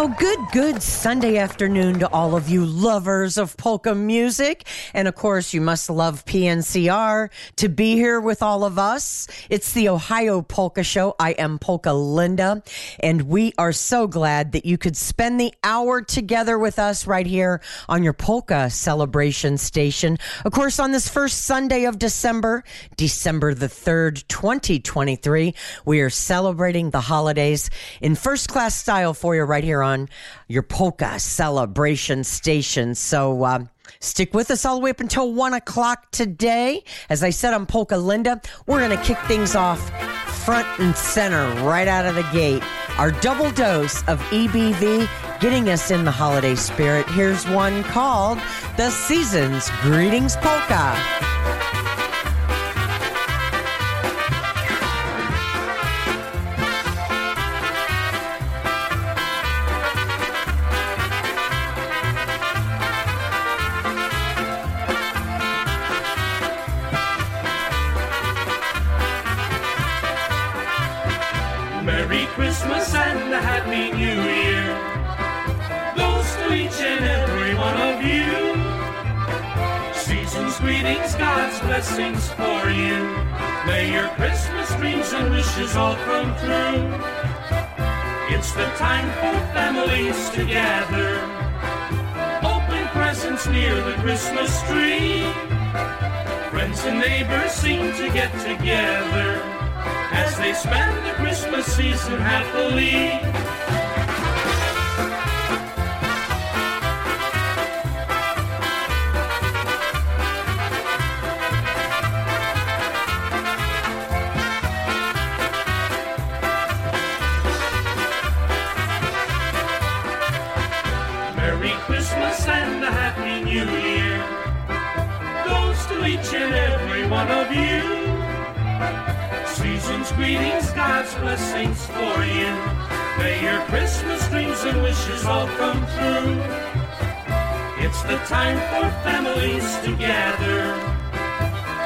Oh, good, good Sunday afternoon to all of you lovers of polka music. And of course, you must love PNCR to be here with all of us. It's the Ohio Polka Show. I am Polka Linda, and we are so glad that you could spend the hour together with us right here on your polka celebration station. Of course, on this first Sunday of December, December the 3rd, 2023, we are celebrating the holidays in first class style for you right here on your polka celebration station. So, uh, Stick with us all the way up until one o'clock today. As I said on Polka Linda, we're going to kick things off front and center right out of the gate. Our double dose of EBV getting us in the holiday spirit. Here's one called The Season's Greetings Polka. Happy New Year goes to each and every one of you. Season's greetings, God's blessings for you. May your Christmas dreams and wishes all come true. It's the time for families to gather, open presents near the Christmas tree. Friends and neighbors seem to get together as they spend the Christmas season happily. Blessings for you. May your Christmas dreams and wishes all come true. It's the time for families to gather.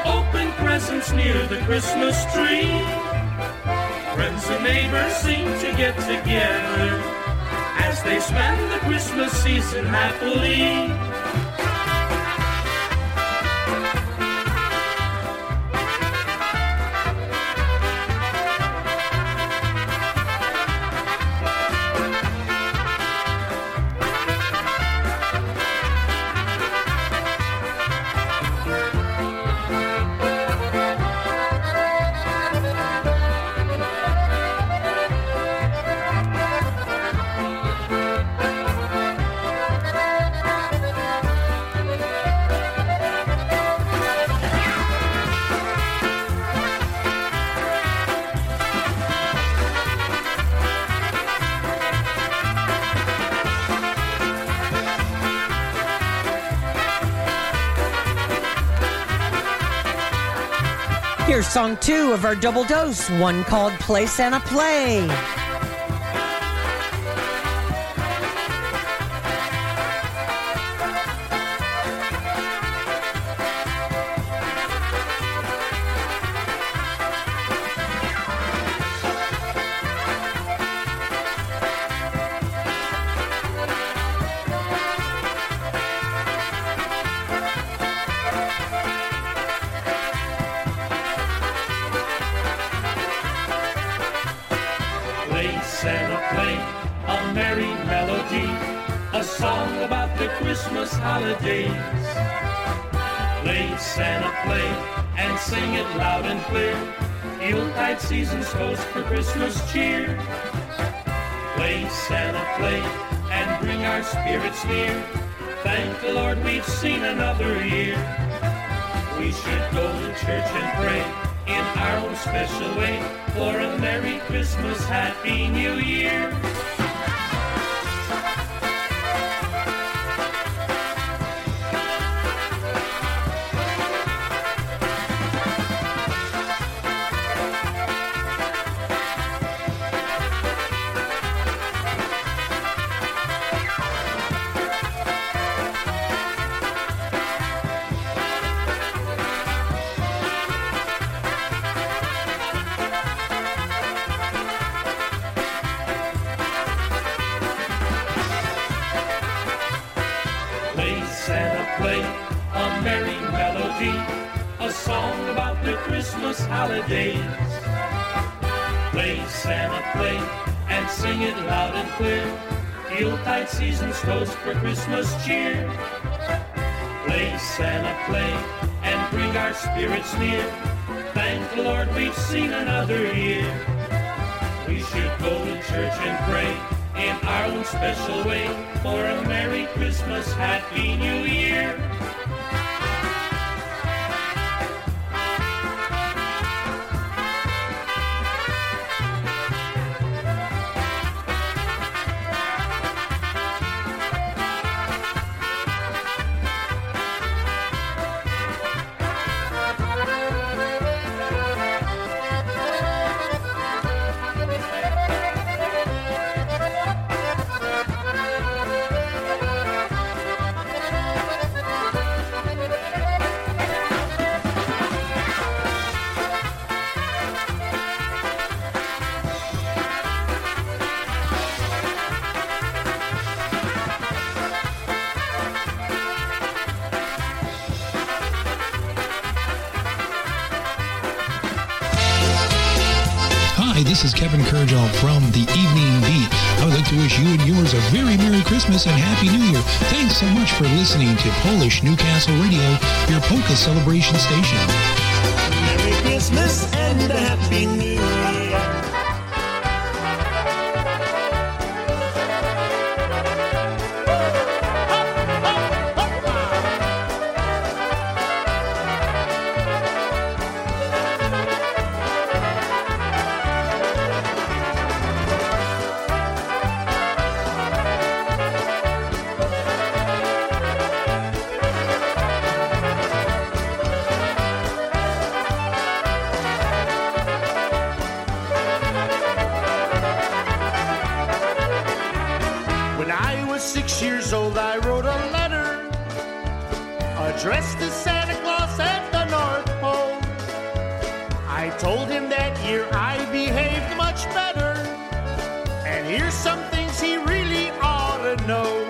Open presents near the Christmas tree. Friends and neighbors seem to get together as they spend the Christmas season happily. Song two of our double dose, one called Play Santa Play. Holidays. Play Santa play and sing it loud and clear. Yuletide season's toast for Christmas cheer. Play Santa play and bring our spirits near. Thank the Lord we've seen another year. We should go to church and pray in our own special way for a Merry Christmas, Happy New Year. Yuletide toast for Christmas cheer. Play Santa play and bring our spirits near. Thank the Lord we've seen another year. We should go to church and pray in our own special way for a Merry Christmas, Happy New Year. This is Kevin Kurjal from The Evening Beat. I would like to wish you and yours a very Merry Christmas and Happy New Year. Thanks so much for listening to Polish Newcastle Radio, your polka celebration station. Merry Christmas and a Happy New Year. Much better, and here's some things he really ought to know.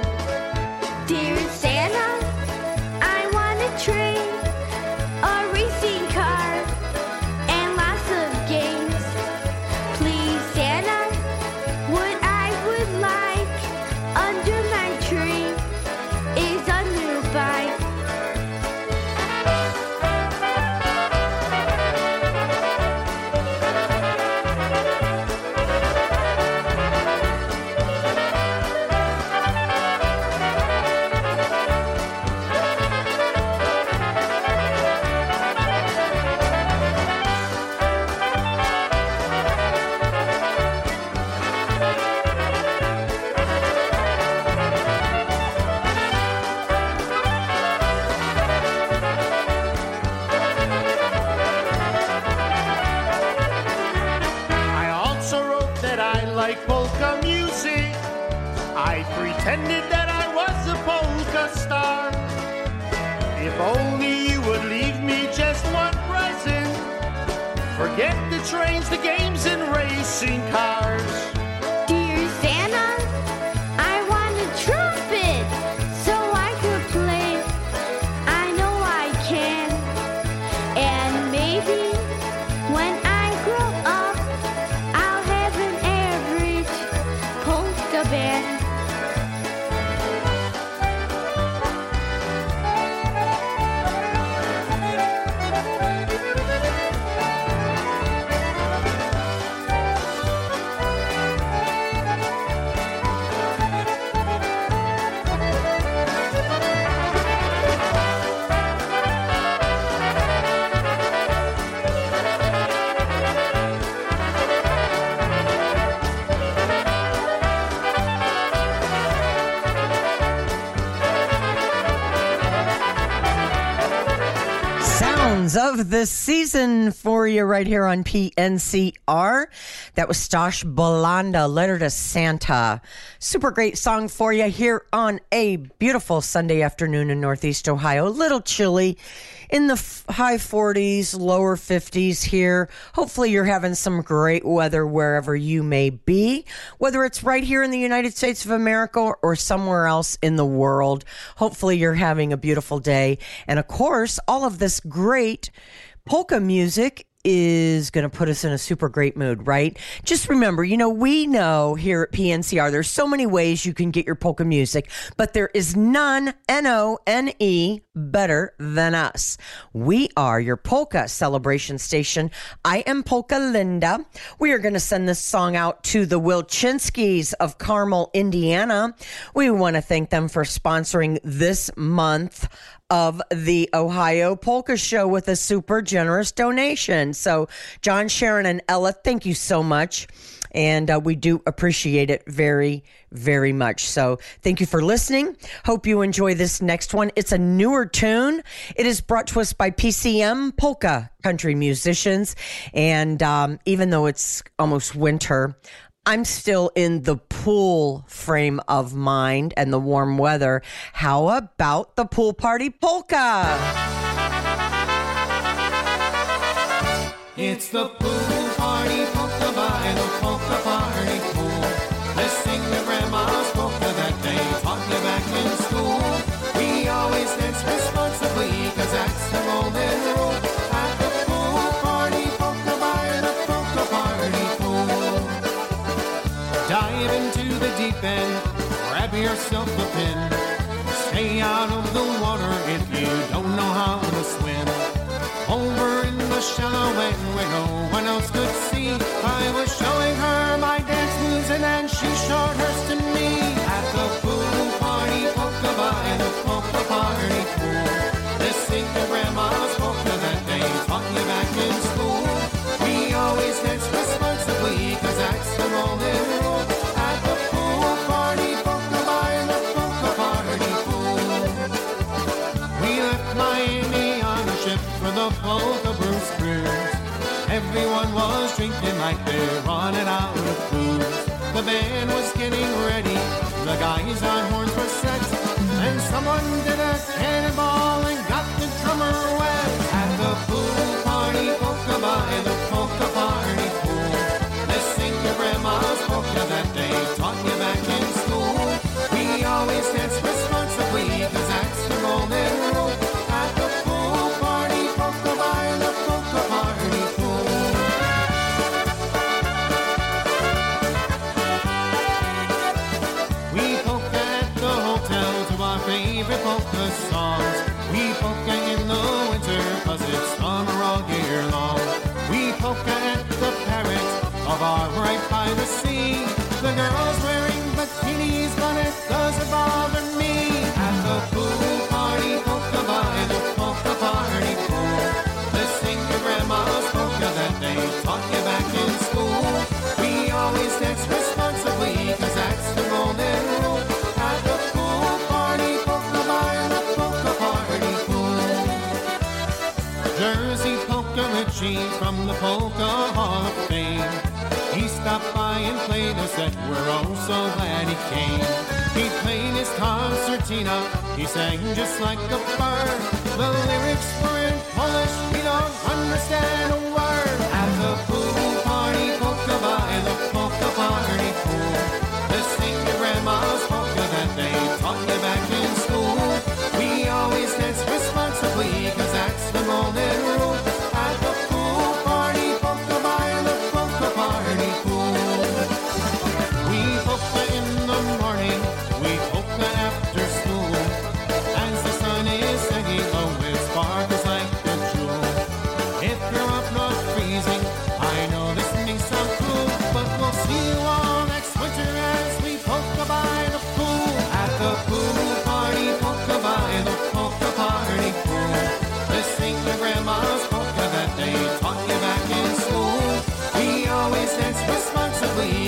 Of the season for you right here on PNCR. That was Stosh Bulanda, Letter to Santa. Super great song for you here on a beautiful Sunday afternoon in Northeast Ohio. A little chilly in the f- high 40s, lower 50s here. Hopefully, you're having some great weather wherever you may be, whether it's right here in the United States of America or somewhere else in the world. Hopefully, you're having a beautiful day. And of course, all of this great polka music is going to put us in a super great mood, right? Just remember, you know, we know here at PNCR, there's so many ways you can get your polka music, but there is none, N O N E, better than us. We are your polka celebration station. I am Polka Linda. We are going to send this song out to the Wilchinskis of Carmel, Indiana. We want to thank them for sponsoring this month of the Ohio Polka Show with a super generous donation. So, John, Sharon, and Ella, thank you so much. And uh, we do appreciate it very, very much. So, thank you for listening. Hope you enjoy this next one. It's a newer tune. It is brought to us by PCM Polka Country Musicians. And um, even though it's almost winter, I'm still in the pool frame of mind and the warm weather. How about the pool party polka? It's the pool they're running out of booze. The band was getting ready, the guys on horns were set, and someone did a cannonball and got the drummer wet. At the pool party, polka by the polka party pool. Let's sing your grandma's polka that they taught you back in school. We always dance responsibly, favorite polka songs. We polka in the winter cause it's summer all year long. We polka at the parrot of our right by the sea. The girls wearing bikinis but it doesn't bother Polka Hall of Fame. He stopped by and played a set, we're oh so glad he came. He played his concertina, he sang just like a bird. The lyrics were in Polish, we don't understand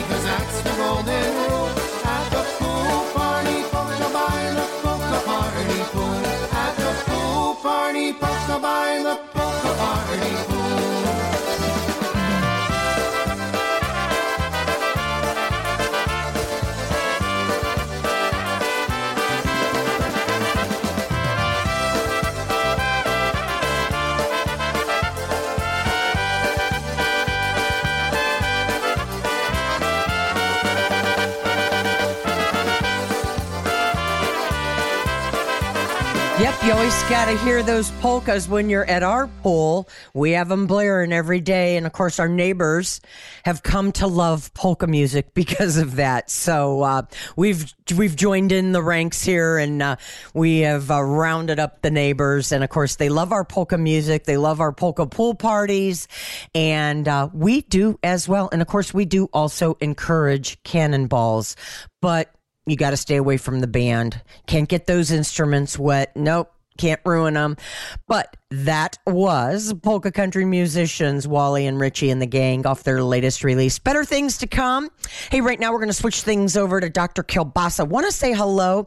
cause that's the golden rule. At the pool party, polka by the polka party pool. At the pool party, polka by the polka party pool. Yep, you always got to hear those polkas when you're at our pool. We have them blaring every day. And of course, our neighbors have come to love polka music because of that. So, uh, we've, we've joined in the ranks here and, uh, we have uh, rounded up the neighbors. And of course, they love our polka music. They love our polka pool parties. And, uh, we do as well. And of course, we do also encourage cannonballs, but you got to stay away from the band. Can't get those instruments wet. Nope. Can't ruin them. But that was polka country musicians Wally and Richie and the gang off their latest release. Better things to come. Hey, right now we're going to switch things over to Dr. Kielbasa. Want to say hello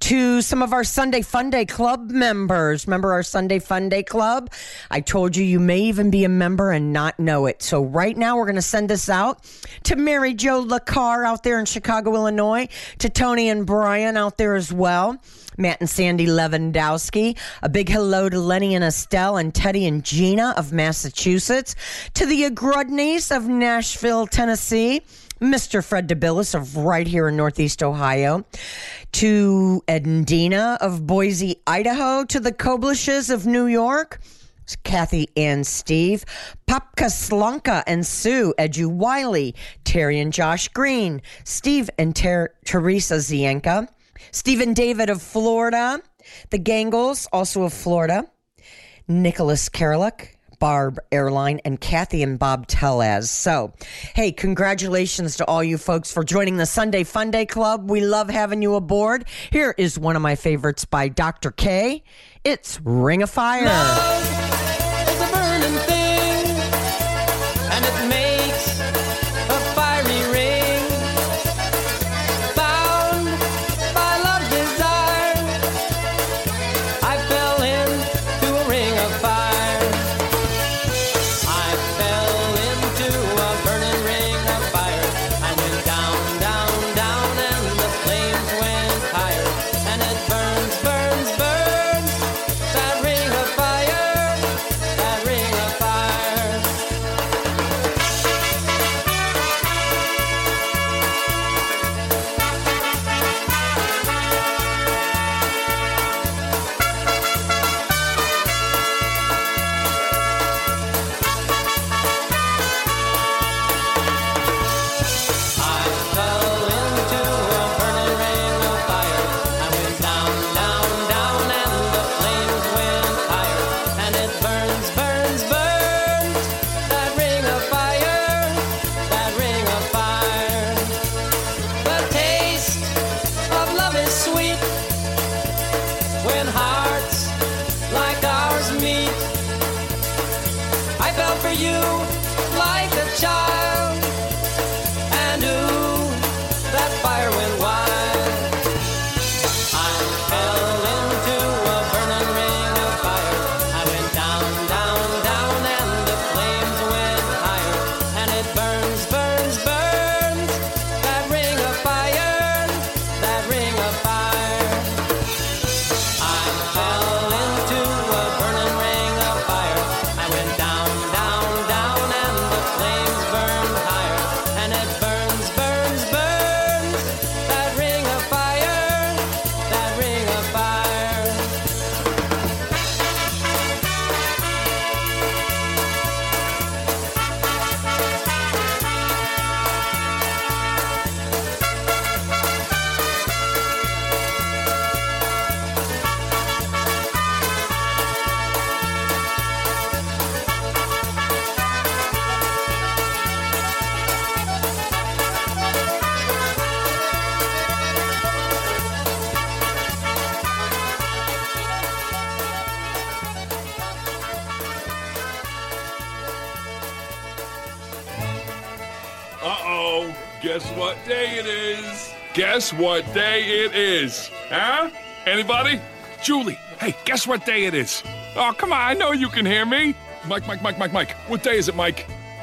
to some of our Sunday Fun Day Club members. Remember our Sunday Fun Day Club? I told you you may even be a member and not know it. So right now we're going to send this out to Mary Jo LaCar out there in Chicago, Illinois, to Tony and Brian out there as well. Matt and Sandy Lewandowski. A big hello to Lenny and Estelle and Teddy and Gina of Massachusetts. To the Agrudneys of Nashville, Tennessee. Mr. Fred DeBillis of right here in Northeast Ohio. To Ed and Dina of Boise, Idaho. To the Koblishes of New York. Kathy and Steve, Popka Slanka and Sue, Edu Wiley, Terry and Josh Green, Steve and Ter- Teresa Zienka, Stephen David of Florida, the Gangles, also of Florida, Nicholas Karalik, Barb Airline, and Kathy and Bob Telez. So, hey, congratulations to all you folks for joining the Sunday Fun Day Club. We love having you aboard. Here is one of my favorites by Dr. K. It's Ring of Fire. It's a burning thing, and it makes Guess what day it is? Huh? Anybody? Julie, hey, guess what day it is? Oh, come on, I know you can hear me. Mike, Mike, Mike, Mike, Mike. What day is it, Mike?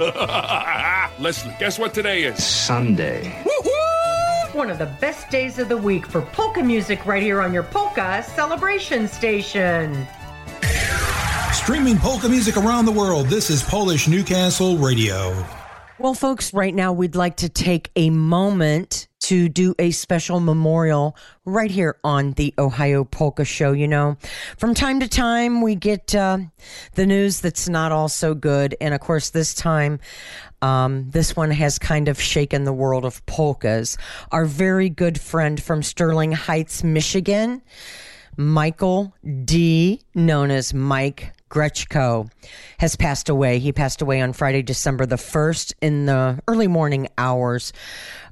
Leslie, guess what today is? Sunday. One of the best days of the week for polka music right here on your polka celebration station. Streaming polka music around the world, this is Polish Newcastle Radio. Well, folks, right now we'd like to take a moment to do a special memorial right here on the Ohio Polka Show. You know, from time to time we get uh, the news that's not all so good. And of course, this time, um, this one has kind of shaken the world of polkas. Our very good friend from Sterling Heights, Michigan, Michael D., known as Mike Grechko, has passed away. He passed away on Friday, December the 1st in the early morning hours.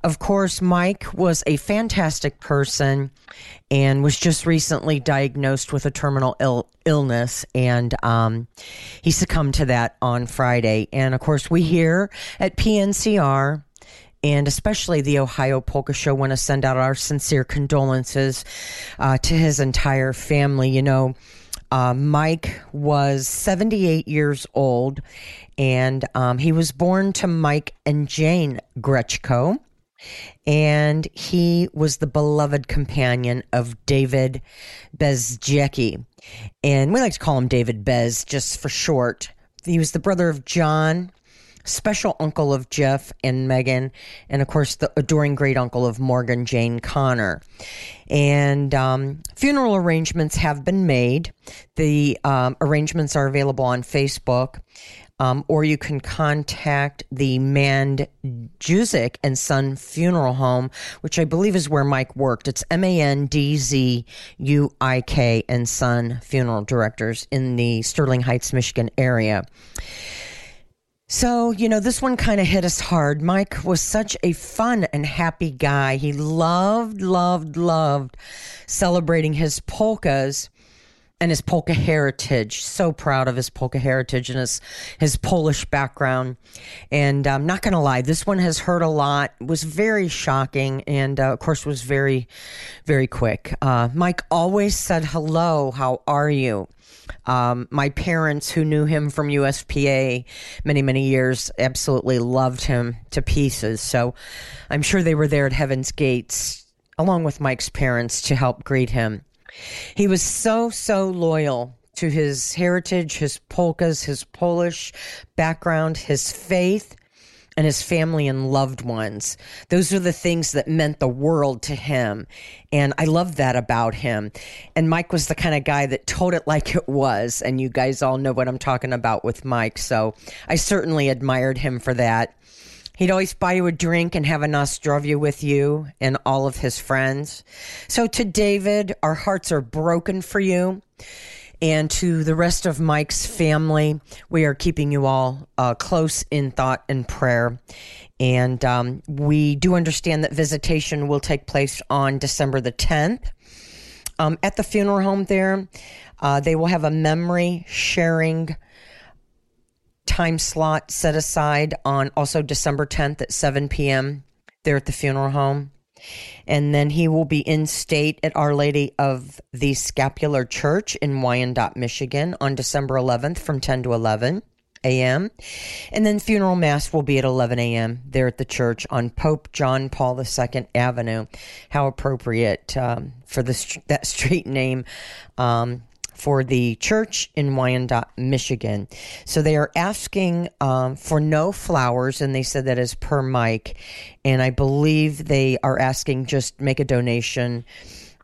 Of course, Mike was a fantastic person and was just recently diagnosed with a terminal Ill- illness, and um, he succumbed to that on Friday. And of course, we here at PNCR and especially the Ohio Polka Show want to send out our sincere condolences uh, to his entire family. You know, uh, Mike was 78 years old, and um, he was born to Mike and Jane Grechko. And he was the beloved companion of David Bezjecki. And we like to call him David Bez just for short. He was the brother of John, special uncle of Jeff and Megan, and of course, the adoring great uncle of Morgan Jane Connor. And um, funeral arrangements have been made. The um, arrangements are available on Facebook. Um, or you can contact the Mand Juzik and Son Funeral Home, which I believe is where Mike worked. It's M A N D Z U I K and Son Funeral Directors in the Sterling Heights, Michigan area. So, you know, this one kind of hit us hard. Mike was such a fun and happy guy. He loved, loved, loved celebrating his polkas and his polka heritage. So proud of his polka heritage and his his Polish background. And I'm not going to lie, this one has hurt a lot. Was very shocking, and uh, of course was very, very quick. Uh, Mike always said hello. How are you? Um, my parents, who knew him from USPA many, many years, absolutely loved him to pieces. So I'm sure they were there at Heaven's Gates, along with Mike's parents, to help greet him. He was so, so loyal to his heritage, his polkas, his Polish background, his faith, and his family and loved ones. Those are the things that meant the world to him. And I love that about him. And Mike was the kind of guy that told it like it was. And you guys all know what I'm talking about with Mike. So I certainly admired him for that. He'd always buy you a drink and have a Nostrovia with you and all of his friends. So to David, our hearts are broken for you. And to the rest of Mike's family, we are keeping you all uh, close in thought and prayer. And um, we do understand that visitation will take place on December the 10th. Um, at the funeral home there, uh, they will have a memory sharing time slot set aside on also December 10th at 7 p.m. there at the funeral home. And then he will be in state at Our Lady of the Scapular Church in Wyandotte, Michigan on December 11th from 10 to 11 a.m. And then funeral mass will be at 11 a.m. there at the church on Pope John Paul II Avenue. How appropriate um, for that street name. Um, for the church in Wyandotte, Michigan. So they are asking um, for no flowers, and they said that is per Mike. And I believe they are asking just make a donation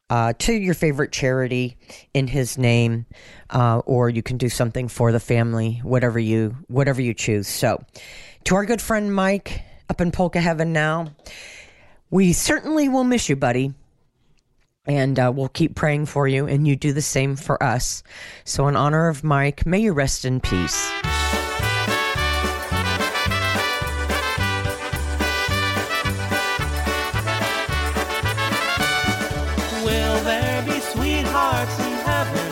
uh, to your favorite charity in his name, uh, or you can do something for the family, whatever you whatever you choose. So, to our good friend Mike up in Polka Heaven now, we certainly will miss you, buddy and uh, we'll keep praying for you, and you do the same for us. So, in honor of Mike, may you rest in peace. Will there be sweethearts in heaven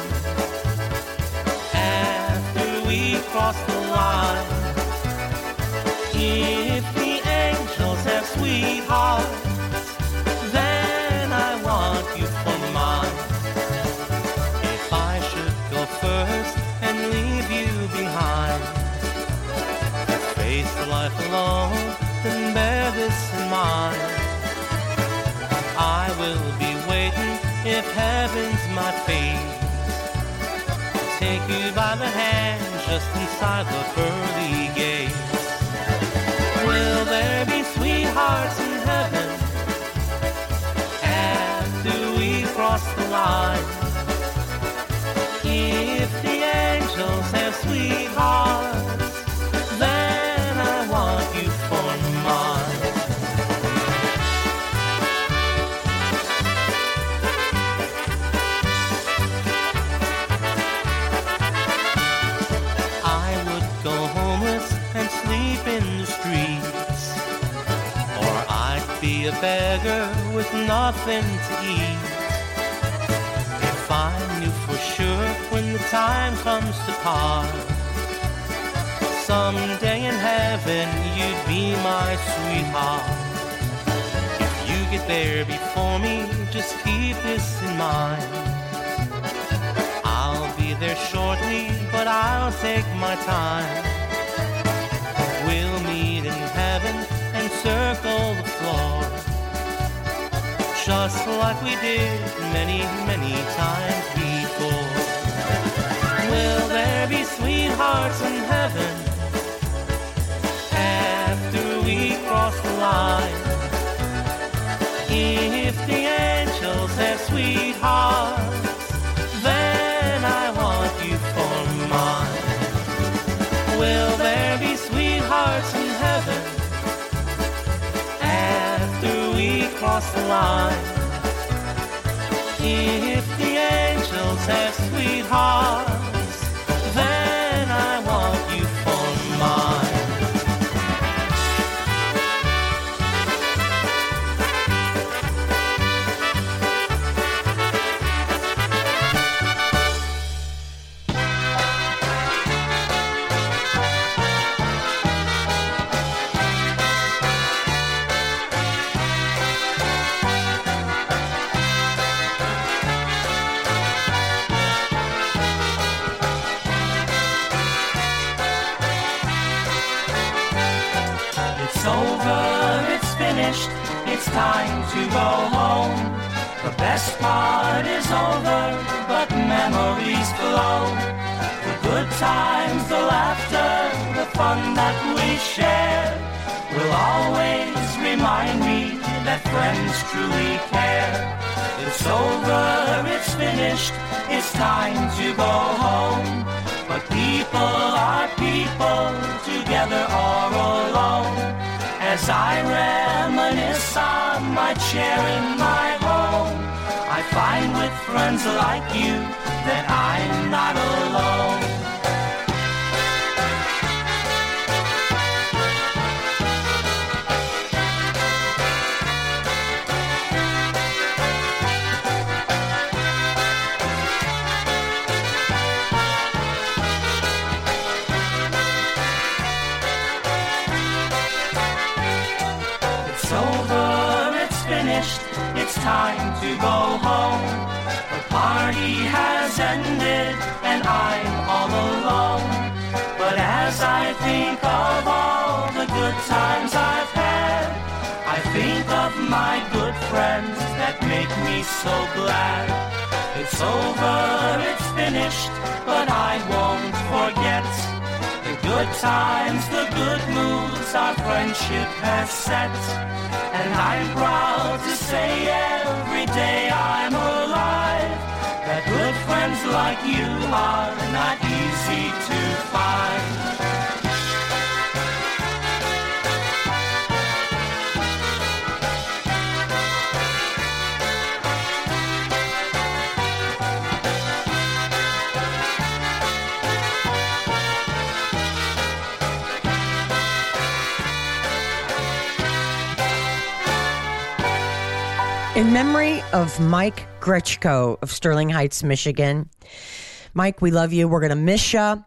after we cross the line? If the angels have sweethearts, life alone, then bear this in mind. I will be waiting if heaven's my fate. Take you by the hand just inside the pearly gates. Will there be sweethearts in heaven after we cross the line? If the angels have sweethearts, beggar with nothing to eat. If I knew for sure when the time comes to part, someday in heaven you'd be my sweetheart. If you get there before me, just keep this in mind. I'll be there shortly, but I'll take my time. We'll meet in heaven and circle the floor. Just like we did many, many times before. Will there be sweethearts in heaven after we cross the line? If the line? If the angels have sweethearts, is over, but memories flow. The good times, the laughter, the fun that we share will always remind me that friends truly care. It's over, it's finished, it's time to go home. But people are people, together or alone. As I reminisce on my chair in my home, find with friends like you that I'm not alone. It's time to go home. The party has ended and I'm all alone. But as I think of all the good times I've had, I think of my good friends that make me so glad. It's over, it's finished, but I won't forget. Good times, the good moods our friendship has set. And I'm proud to say every day I'm alive. That good friends like you are not easy to find. In memory of Mike Grechko of Sterling Heights, Michigan. Mike, we love you. We're going to miss you.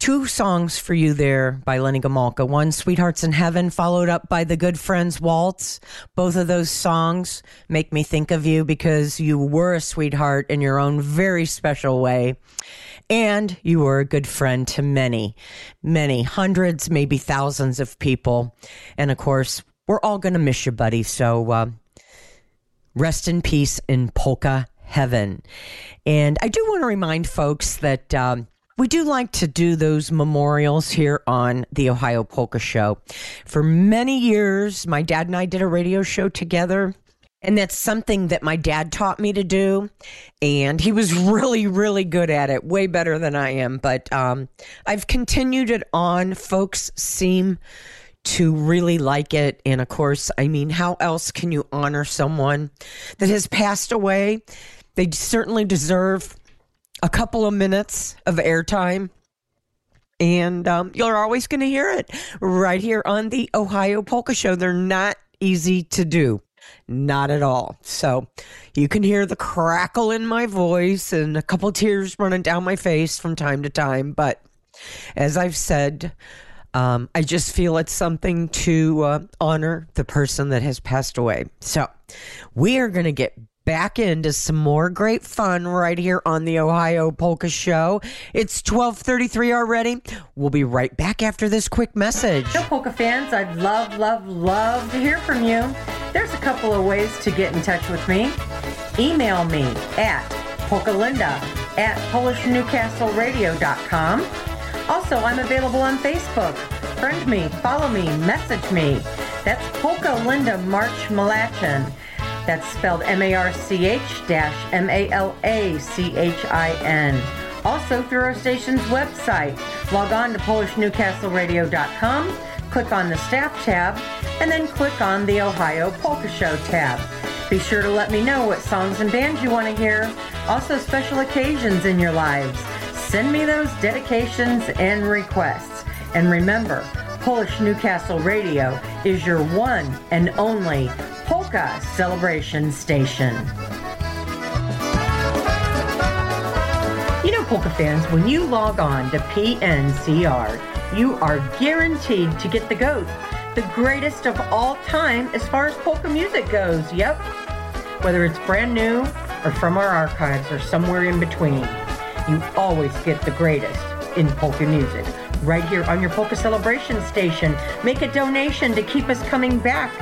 Two songs for you there by Lenny Gomulka. One, Sweethearts in Heaven, followed up by The Good Friends Waltz. Both of those songs make me think of you because you were a sweetheart in your own very special way. And you were a good friend to many, many hundreds, maybe thousands of people. And of course, we're all going to miss you, buddy. So uh, rest in peace in polka heaven. And I do want to remind folks that. Um, we do like to do those memorials here on the Ohio Polka Show. For many years, my dad and I did a radio show together. And that's something that my dad taught me to do. And he was really, really good at it, way better than I am. But um, I've continued it on. Folks seem to really like it. And of course, I mean, how else can you honor someone that has passed away? They certainly deserve a couple of minutes of airtime. And um, you're always going to hear it right here on the Ohio Polka Show. They're not easy to do. Not at all. So you can hear the crackle in my voice and a couple tears running down my face from time to time. But as I've said, um, I just feel it's something to uh, honor the person that has passed away. So we are going to get back into some more great fun right here on the Ohio Polka Show. It's 12:33 already. We'll be right back after this quick message. Polka fans, I'd love, love, love to hear from you. There's a couple of ways to get in touch with me. Email me at polkalinda at polishnewcastleradio.com. Also, I'm available on Facebook. Friend me, follow me, message me. That's Polka Linda March Malachin. That's spelled M-A-R-C-H dash M-A-L-A-C-H-I-N. Also through our station's website. Log on to PolishNewcastleRadio.com, click on the staff tab, and then click on the Ohio Polka Show tab. Be sure to let me know what songs and bands you want to hear. Also special occasions in your lives. Send me those dedications and requests. And remember, Polish Newcastle Radio is your one and only polka celebration station. You know, polka fans, when you log on to PNCR, you are guaranteed to get the GOAT, the greatest of all time as far as polka music goes. Yep. Whether it's brand new or from our archives or somewhere in between, you always get the greatest in polka music. Right here on your polka celebration station. Make a donation to keep us coming back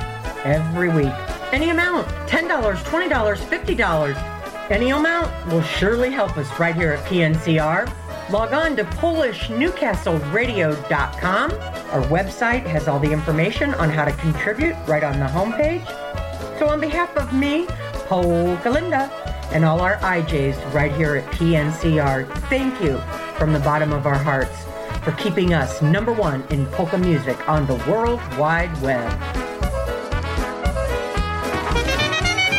every week. Any amount $10, $20, $50. Any amount will surely help us right here at PNCR. Log on to PolishNewcastleRadio.com. Our website has all the information on how to contribute right on the homepage. So, on behalf of me, Polka Linda, and all our IJs right here at PNCR, thank you from the bottom of our hearts for keeping us number one in polka music on the World Wide Web.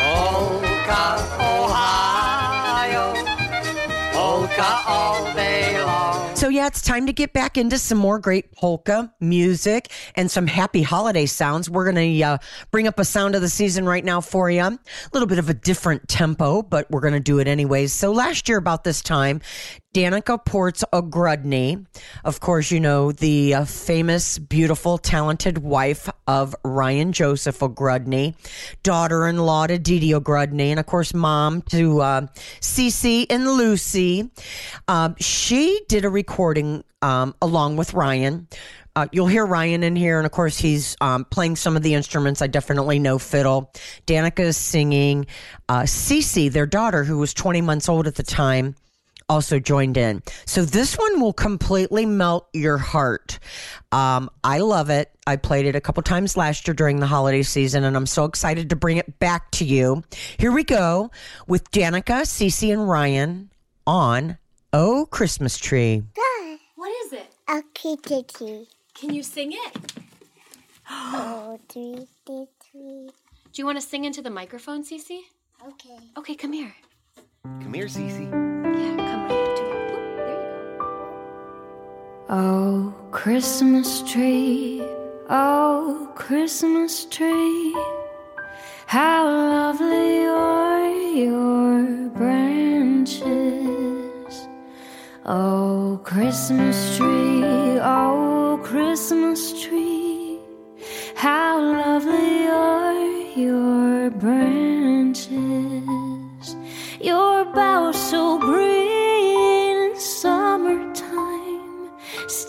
Polka, Ohio. Polka all day. So, yeah, it's time to get back into some more great polka music and some happy holiday sounds. We're going to uh, bring up a sound of the season right now for you. A little bit of a different tempo, but we're going to do it anyways. So, last year, about this time, Danika Portz Ogrodny, of course, you know, the uh, famous, beautiful, talented wife of Ryan Joseph Ogrodny, daughter in law to Didi Ogrodny, and of course, mom to uh, Cece and Lucy. Um, she did a recording um, along with Ryan. Uh, you'll hear Ryan in here, and of course, he's um, playing some of the instruments. I definitely know fiddle. Danika is singing. Uh, Cece, their daughter, who was 20 months old at the time, also joined in. So this one will completely melt your heart. Um, I love it. I played it a couple times last year during the holiday season, and I'm so excited to bring it back to you. Here we go with Danika, Cece, and Ryan on Oh Christmas Tree. What is it? A kitty. Can you sing it? Oh, three, three, three. Do you want to sing into the microphone, Cece? Okay. Okay, come here. Come here, Cece. Oh, Christmas tree, oh, Christmas tree, how lovely are your branches. Oh, Christmas tree, oh, Christmas tree, how lovely are your branches, your boughs so green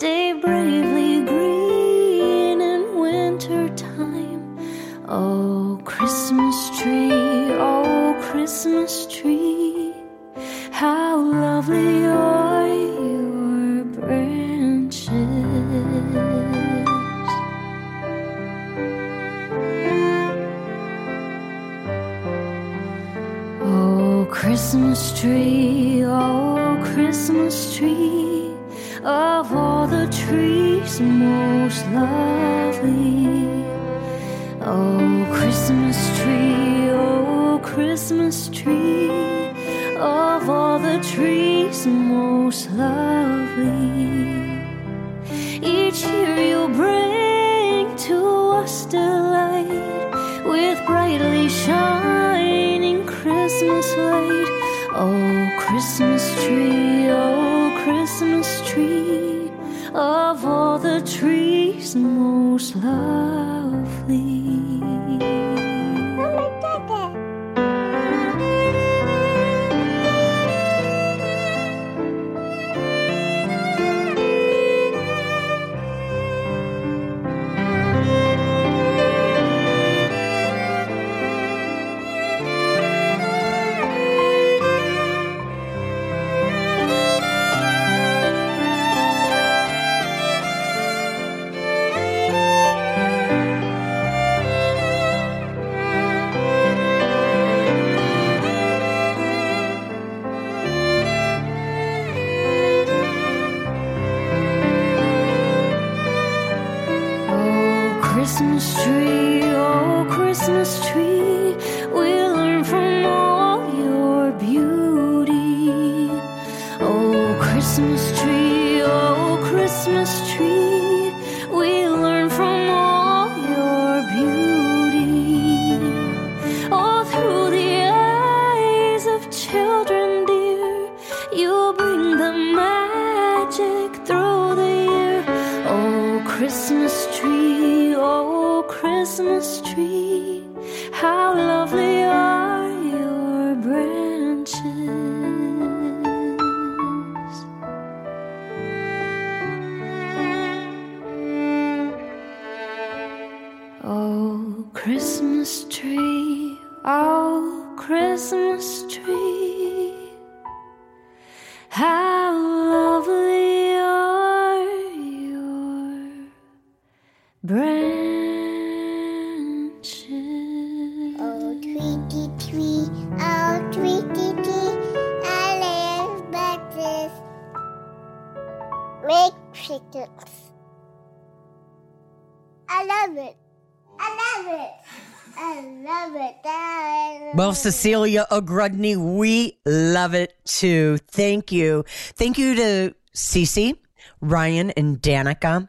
stay bravely green in wintertime. Oh, Christmas tree, oh, Christmas tree, how lovely are your branches. Oh, Christmas tree, oh, Christmas tree, of all trees most lovely. Oh, Christmas tree, oh, Christmas tree, of all the trees most lovely. Each year you bring to us delight with brightly shining Christmas light. Oh, Christmas tree, oh, Christmas tree, of all the trees most lovely. Branches. Oh, Tweety Twee, oh, Tweety Twee, I live breakfast. Make chickens. I love it. I love it. I love it. I love Well. Cecilia Ogrodny, we love it too. Thank you. Thank you to Cece, Ryan, and Danika.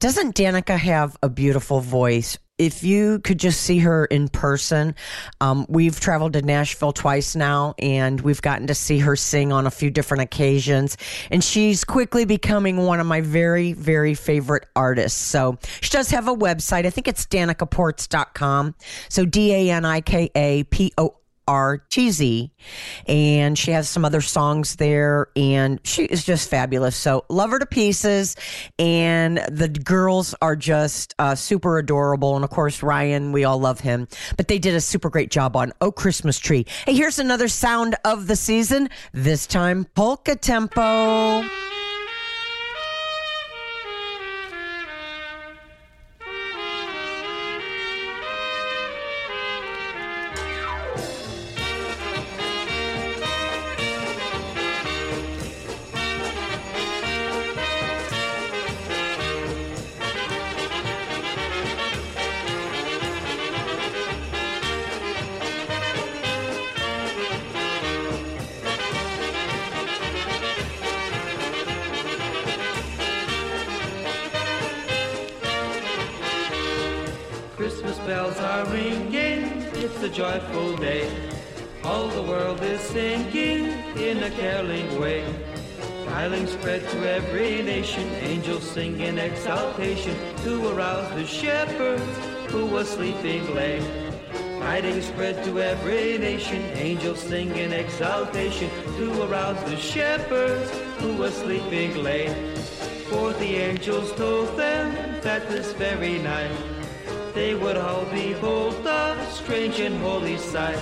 Doesn't Danika have a beautiful voice? If you could just see her in person, um, we've traveled to Nashville twice now, and we've gotten to see her sing on a few different occasions. And she's quickly becoming one of my very, very favorite artists. So she does have a website. I think it's danikaportz.com. So D A N I K A P O RTZ, and she has some other songs there, and she is just fabulous. So love her to pieces, and the girls are just uh, super adorable. And of course, Ryan, we all love him, but they did a super great job on Oh Christmas Tree. Hey, here's another sound of the season. This time, polka tempo. a joyful day. All the world is singing in a caroling way. Caroling spread to every nation, angels sing in exaltation to arouse the shepherd who was sleeping late. Tidings spread to every nation, angels sing in exaltation to arouse the shepherds who were sleeping late. For the angels told them that this very night they would all behold the strange and holy sight.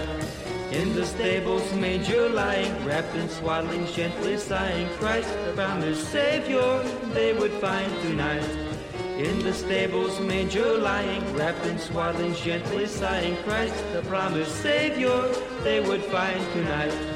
In the stable's manger lying, wrapped in swaddling, gently sighing, Christ, the promised Savior, they would find tonight. In the stable's manger lying, wrapped in swaddling, gently sighing, Christ, the promised Savior, they would find tonight.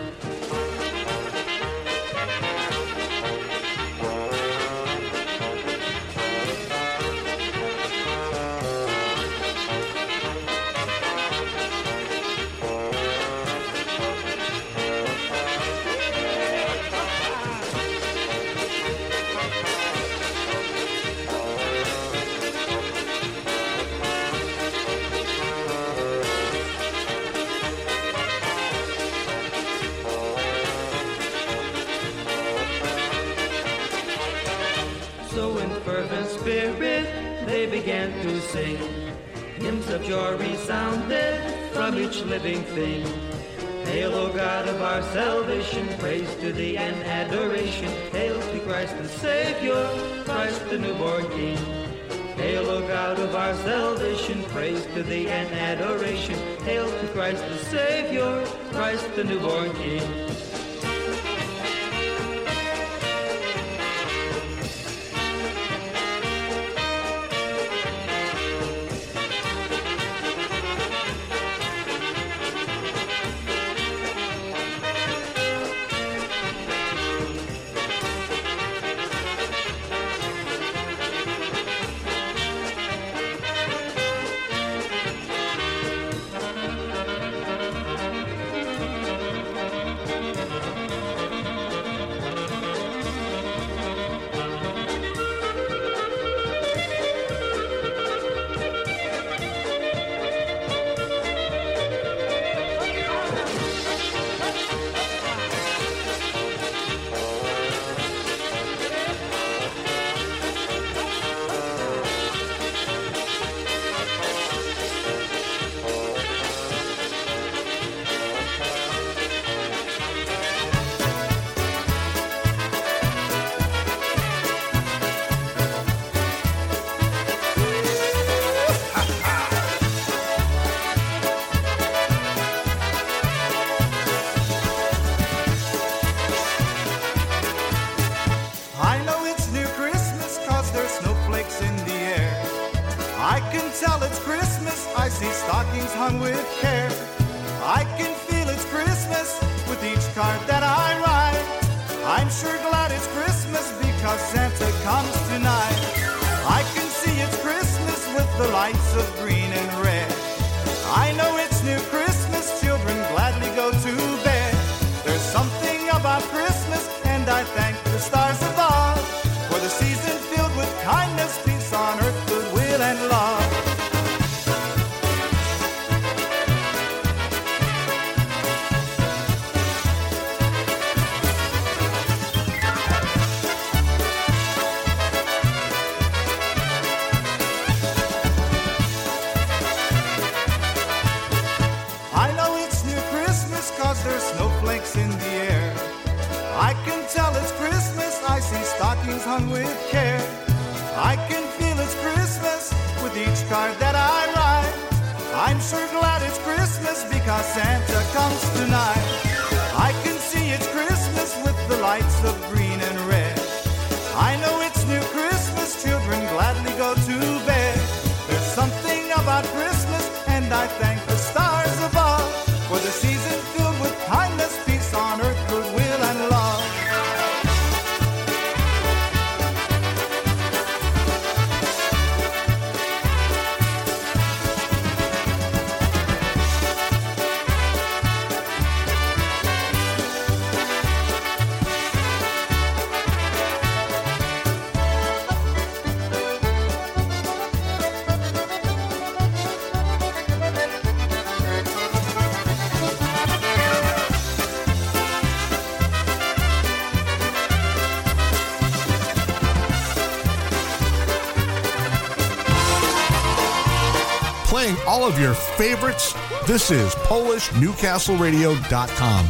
Of your favorites. This is PolishNewcastleRadio.com.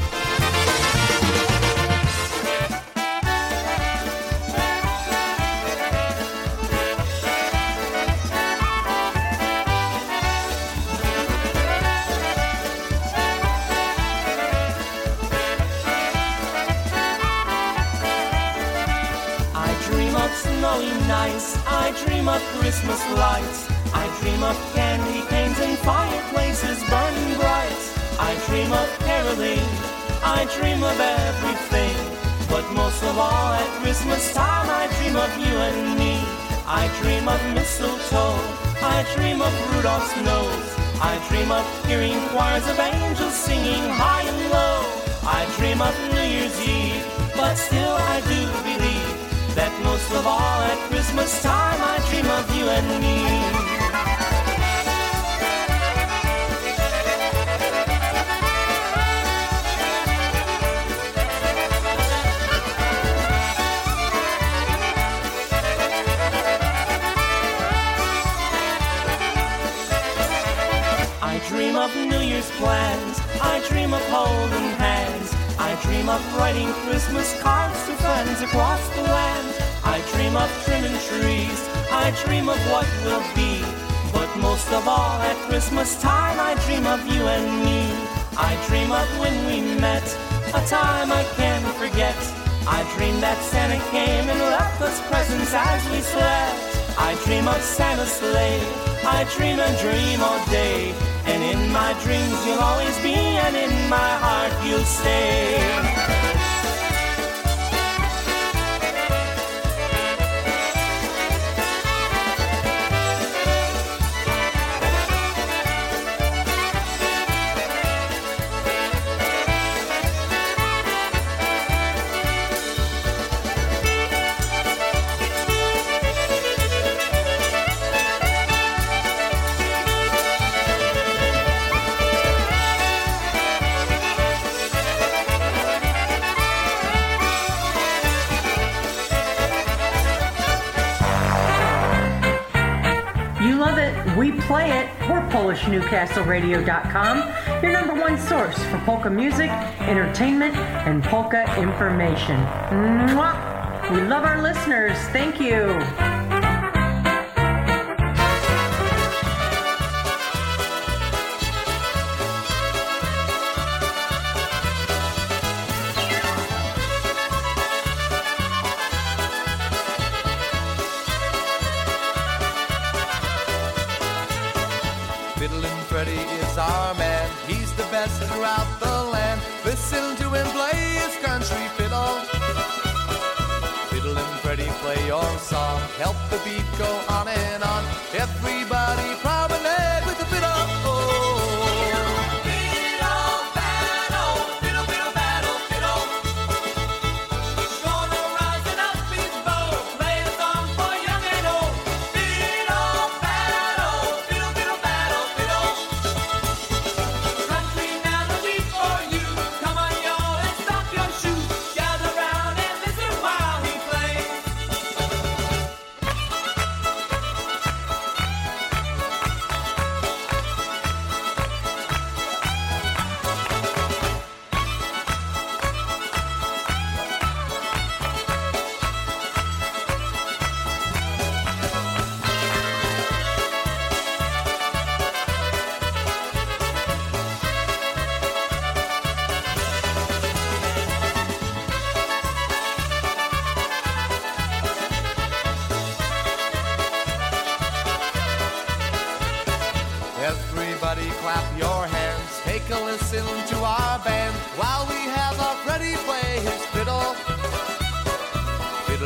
I dream of snowy nights. I dream of Christmas lights. I dream of candy canes and fireplaces burning bright. I dream of caroling. I dream of everything. But most of all, at Christmas time, I dream of you and me. I dream of mistletoe. I dream of Rudolph's nose. I dream of hearing choirs of angels singing high and low. I dream of New Year's Eve, but still I do believe that most of all at Christmas time I dream of you and me. Plans. I dream of holding hands. I dream of writing Christmas cards to friends across the land. I dream of trimming trees. I dream of what will be. But most of all, at Christmas time, I dream of you and me. I dream of when we met, a time I can't forget. I dream that Santa came and left us presents as we slept. I dream of Santa's sleigh. I dream and dream all day. And in my dreams you'll always be, and in my heart you'll stay. We're PolishNewcastleRadio.com, your number one source for polka music, entertainment, and polka information. Mwah! We love our listeners. Thank you. Help the beat go on and on. Everybody promenade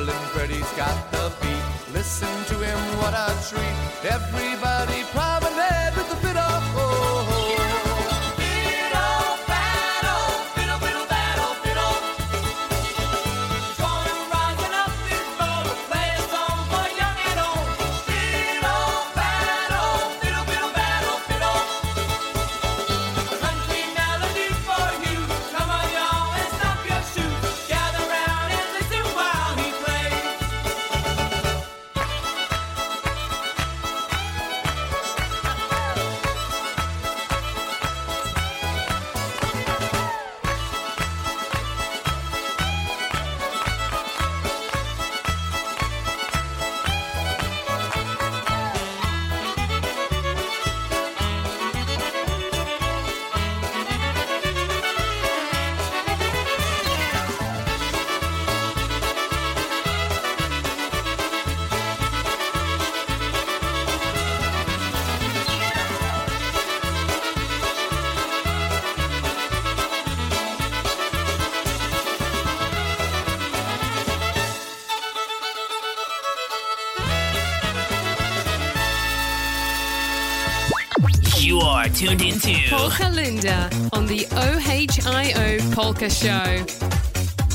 Fiddlin' Freddie's got the beat, listen to him, what a treat. Everybody promenade tuned into Polka Linda on the OHIO Polka Show.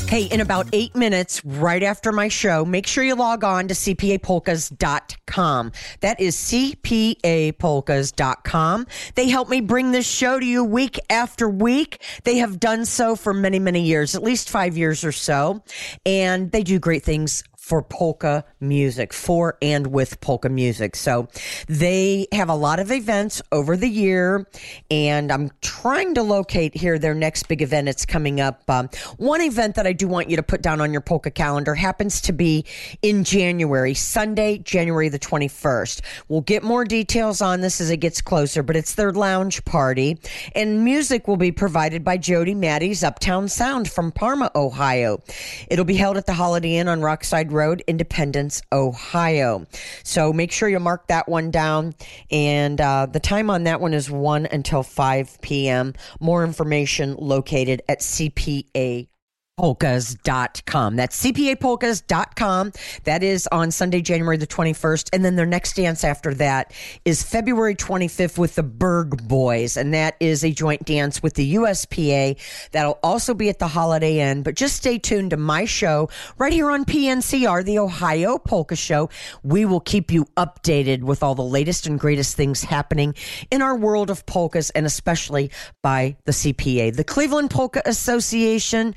Hey, in about eight minutes, right after my show, make sure you log on to cpapolkas.com. That is cpapolkas.com. They help me bring this show to you week after week. They have done so for many, many years, at least five years or so. And they do great things for polka music, for and with polka music. So they have a lot of events over the year, and I'm trying to locate here their next big event. It's coming up. Um, one event that I do want you to put down on your polka calendar happens to be in January, Sunday, January the 21st. We'll get more details on this as it gets closer, but it's their lounge party, and music will be provided by Jody Maddie's Uptown Sound from Parma, Ohio. It'll be held at the Holiday Inn on Rockside Road, Independence, Ohio. So make sure you mark that one down. And uh, the time on that one is 1 until 5 p.m. More information located at CPA polkas.com. That's cpapolkas.com. That is on Sunday, January the 21st. And then their next dance after that is February 25th with the Berg Boys. And that is a joint dance with the USPA. That'll also be at the Holiday Inn. But just stay tuned to my show right here on PNCR, the Ohio Polka Show. We will keep you updated with all the latest and greatest things happening in our world of polkas and especially by the CPA, the Cleveland Polka Association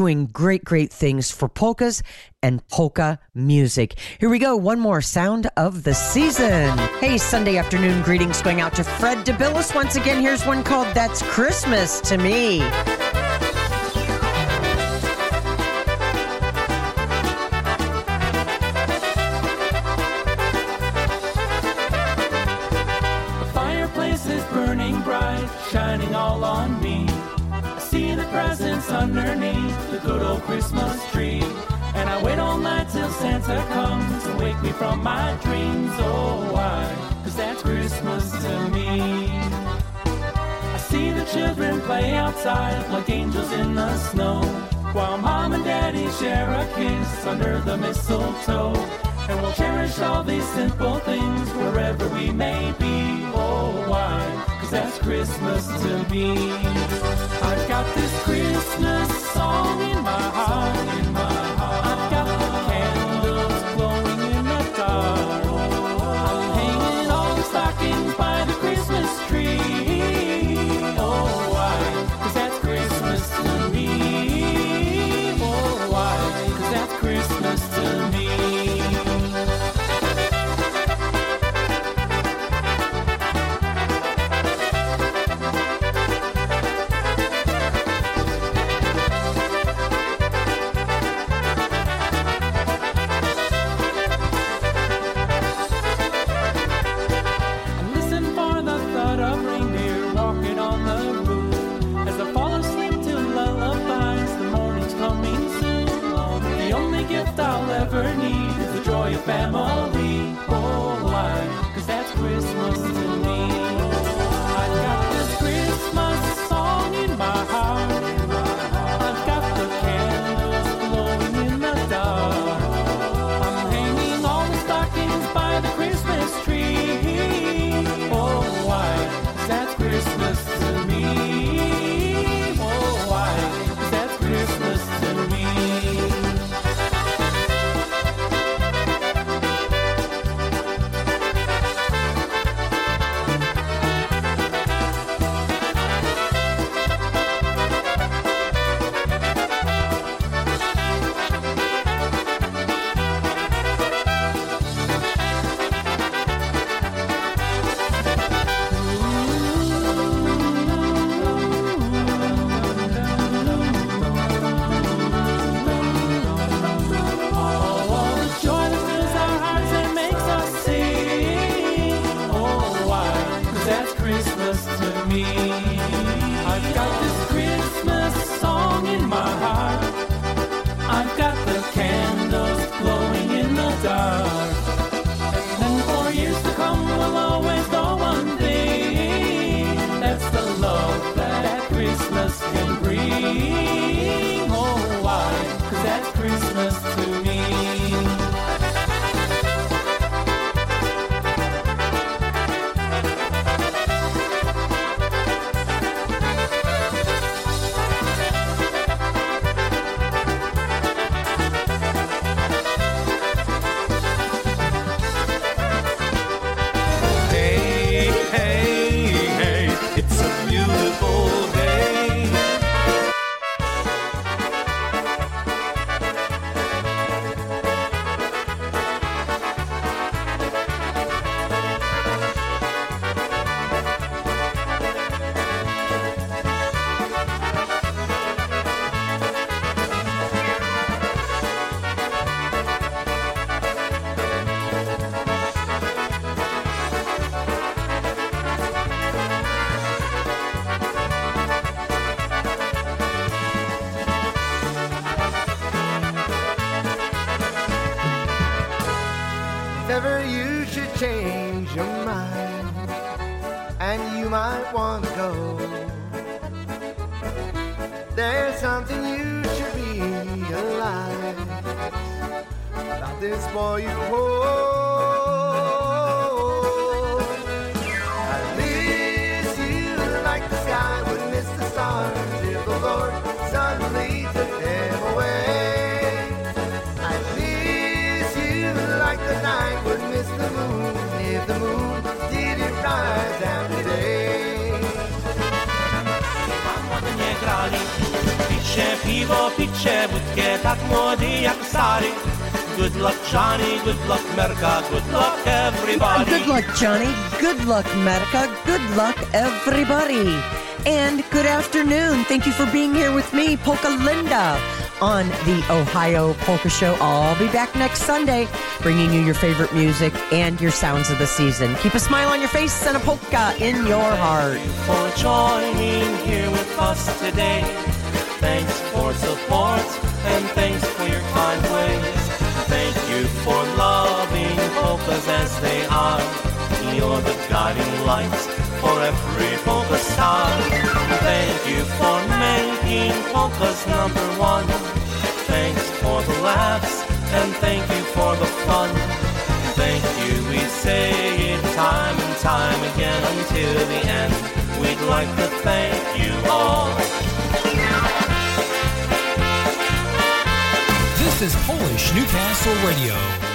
doing great, great things for polkas and polka music. Here we go. One more sound of the season. Hey, Sunday afternoon greetings going out to Fred DeBillis. Once again, here's one called That's Christmas to Me. Christmas tree. And I wait all night till Santa comes to wake me from my dreams. Oh, why? Cause that's Christmas to me. I see the children play outside like angels in the snow. While mom and daddy share a kiss under the mistletoe. And we'll cherish all these simple things wherever we may be. Oh, why? Cause that's Christmas to me. I've got this Christmas song in my heart. In my heart. There's something you should realize about this boy you hold. I miss you like the sky would miss the stars if the Lord suddenly took them away. I miss you like the night would miss the moon if the moon didn't rise after day. nie grali Piwo, picie wódkę, tak jak stary Good luck Johnny, good luck Merka, good luck everybody Good luck, Johnny. Good luck, Medica. Good luck, everybody. And good afternoon. Thank you for being here with me, Polka Linda, on the Ohio Polka Show. I'll be back next Sunday, bringing you your favorite music and your sounds of the season. Keep a smile on your face and a polka in your heart. for joining here with us today. Thanks for support and thanks for your kind ways. Thank you for loving polkas as they are. You're the guiding lights for every polka star. Thank you for making polkas number one. Thanks for the laughs and thank you for the fun. Thank you, we say it time and time again until the end. We'd like to thank you all. This is Polish Newcastle Radio.